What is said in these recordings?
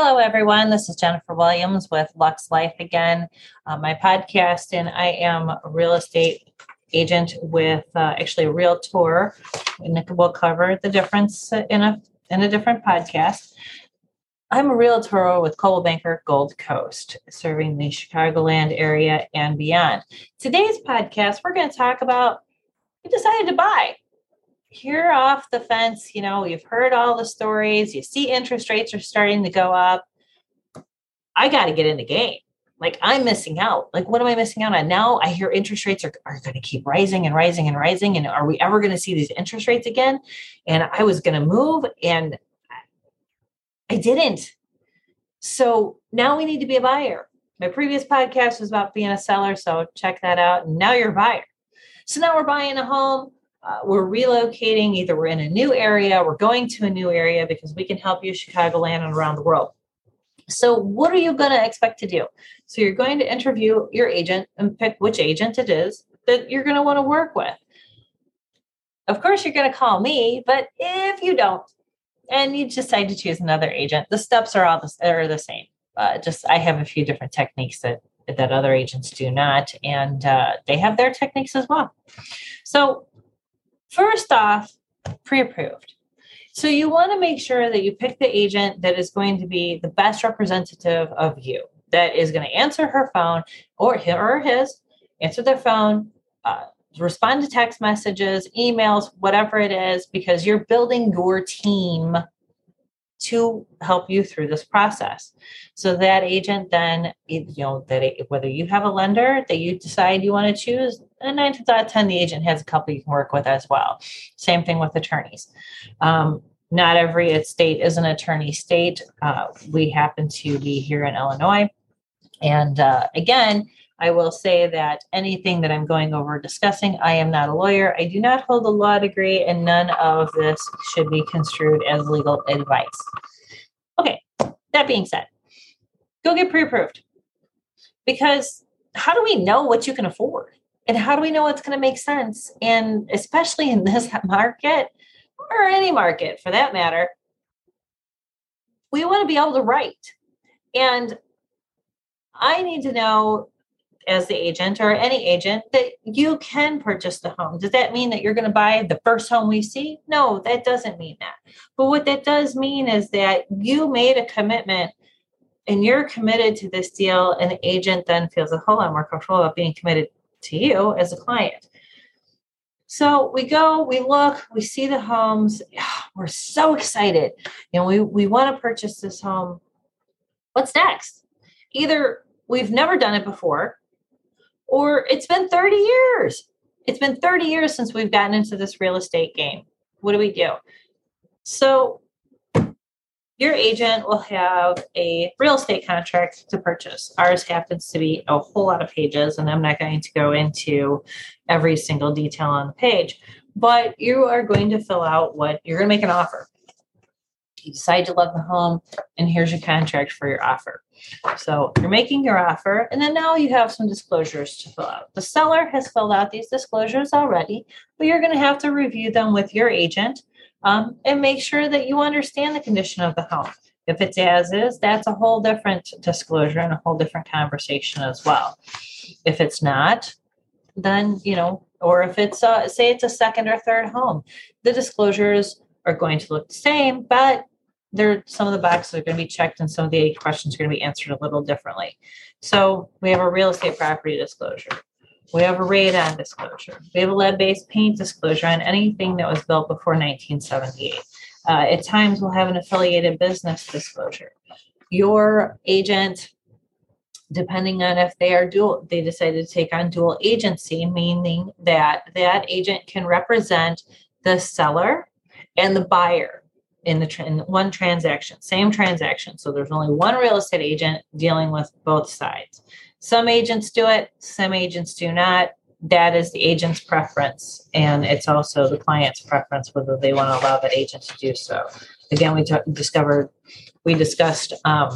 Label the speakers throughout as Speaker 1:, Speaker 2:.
Speaker 1: Hello, everyone. This is Jennifer Williams with LUXE Life again, uh, my podcast, and I am a real estate agent with uh, actually a realtor. And we'll cover the difference in a in a different podcast. I'm a realtor with Coldwell Banker Gold Coast, serving the Chicagoland area and beyond. Today's podcast, we're going to talk about you decided to buy you're off the fence. You know, you've heard all the stories. You see interest rates are starting to go up. I got to get in the game. Like I'm missing out. Like, what am I missing out on? Now I hear interest rates are, are going to keep rising and rising and rising. And are we ever going to see these interest rates again? And I was going to move and I didn't. So now we need to be a buyer. My previous podcast was about being a seller. So check that out. And now you're a buyer. So now we're buying a home uh, we're relocating, either we're in a new area, we're going to a new area because we can help you Chicagoland and around the world. So, what are you going to expect to do? So, you're going to interview your agent and pick which agent it is that you're going to want to work with. Of course, you're going to call me, but if you don't, and you decide to choose another agent, the steps are all the, are the same. Uh, just I have a few different techniques that that other agents do not, and uh, they have their techniques as well. So First off, pre approved. So you want to make sure that you pick the agent that is going to be the best representative of you, that is going to answer her phone or him or his, answer their phone, uh, respond to text messages, emails, whatever it is, because you're building your team to help you through this process. So that agent then, you know, that it, whether you have a lender that you decide you want to choose, and nine times out of ten, the agent has a couple you can work with as well. Same thing with attorneys. Um, not every state is an attorney state. Uh, we happen to be here in Illinois, and uh, again, I will say that anything that I'm going over discussing, I am not a lawyer. I do not hold a law degree, and none of this should be construed as legal advice. Okay, that being said, go get pre approved. Because how do we know what you can afford? And how do we know what's going to make sense? And especially in this market, or any market for that matter, we want to be able to write. And I need to know as the agent or any agent that you can purchase the home. Does that mean that you're going to buy the first home we see? No, that doesn't mean that. But what that does mean is that you made a commitment and you're committed to this deal, and the agent then feels a whole lot more comfortable about being committed to you as a client. So we go, we look, we see the homes. We're so excited. and we, we want to purchase this home. What's next? Either we've never done it before or it's been 30 years. It's been 30 years since we've gotten into this real estate game. What do we do? So, your agent will have a real estate contract to purchase. Ours happens to be a whole lot of pages, and I'm not going to go into every single detail on the page, but you are going to fill out what you're going to make an offer you decide to love the home, and here's your contract for your offer. So you're making your offer, and then now you have some disclosures to fill out. The seller has filled out these disclosures already, but you're going to have to review them with your agent um, and make sure that you understand the condition of the home. If it's as is, that's a whole different disclosure and a whole different conversation as well. If it's not, then, you know, or if it's, uh, say it's a second or third home, the disclosures are going to look the same, but there some of the boxes are going to be checked and some of the questions are going to be answered a little differently. So we have a real estate property disclosure. We have a radon disclosure. We have a lead-based paint disclosure on anything that was built before 1978. Uh, at times, we'll have an affiliated business disclosure. Your agent, depending on if they are dual, they decided to take on dual agency, meaning that that agent can represent the seller and the buyer in the tra- in one transaction, same transaction. So there's only one real estate agent dealing with both sides. Some agents do it, some agents do not. That is the agent's preference, and it's also the client's preference whether they want to allow that agent to do so. Again, we t- discovered, we discussed um,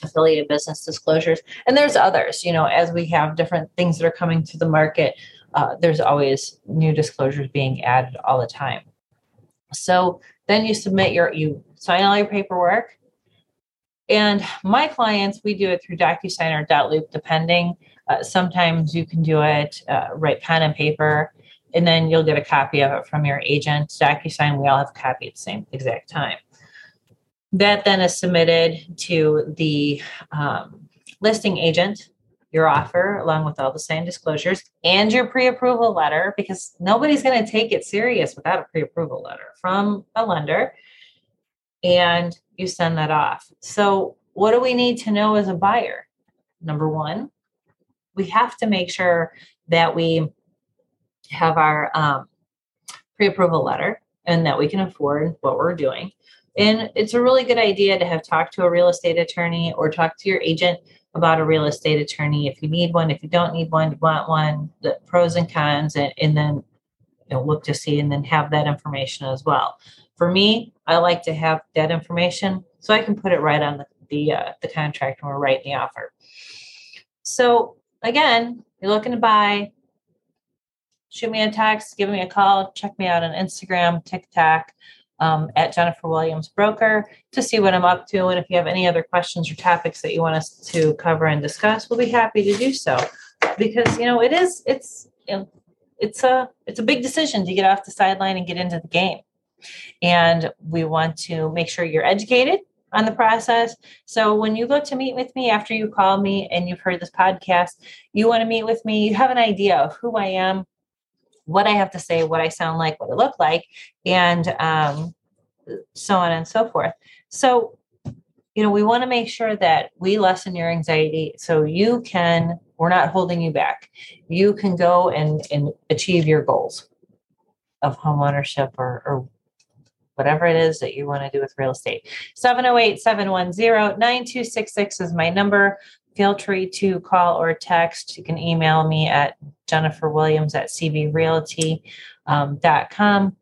Speaker 1: affiliated business disclosures, and there's others. You know, as we have different things that are coming to the market, uh, there's always new disclosures being added all the time. So then you submit your, you sign all your paperwork. And my clients, we do it through DocuSign or dotloop, depending. Uh, sometimes you can do it, uh, write pen and paper, and then you'll get a copy of it from your agent. DocuSign, we all have a copy at the same exact time. That then is submitted to the um, listing agent, your offer, along with all the same disclosures and your pre approval letter, because nobody's going to take it serious without a pre approval letter from a lender. And you send that off. So, what do we need to know as a buyer? Number one, we have to make sure that we have our um, pre approval letter and that we can afford what we're doing. And it's a really good idea to have talked to a real estate attorney or talk to your agent about a real estate attorney if you need one, if you don't need one, you want one, the pros and cons, and, and then you know, look to see and then have that information as well. For me, I like to have that information so I can put it right on the the, uh, the contract when we're writing the offer. So again, you're looking to buy, shoot me a text, give me a call, check me out on Instagram, TikTok um, at Jennifer Williams Broker to see what I'm up to. And if you have any other questions or topics that you want us to cover and discuss, we'll be happy to do so. Because you know it is it's you know, it's a it's a big decision to get off the sideline and get into the game. And we want to make sure you're educated on the process. So when you go to meet with me after you call me and you've heard this podcast, you want to meet with me, you have an idea of who I am, what I have to say, what I sound like, what I look like, and um, so on and so forth. So, you know, we want to make sure that we lessen your anxiety so you can, we're not holding you back. You can go and, and achieve your goals of homeownership or, or whatever it is that you want to do with real estate. 708 710 9266 is my number feel free to call or text. You can email me at Jennifer Williams at cbrealty.com. Um,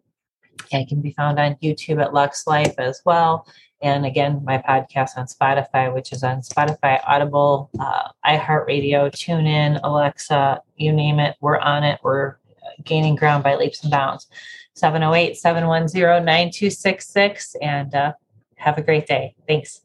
Speaker 1: I can be found on YouTube at LUXE Life as well. And again, my podcast on Spotify, which is on Spotify, Audible, uh, iHeartRadio, TuneIn, Alexa, you name it, we're on it. We're gaining ground by leaps and bounds. 708 710 9266. And uh, have a great day. Thanks.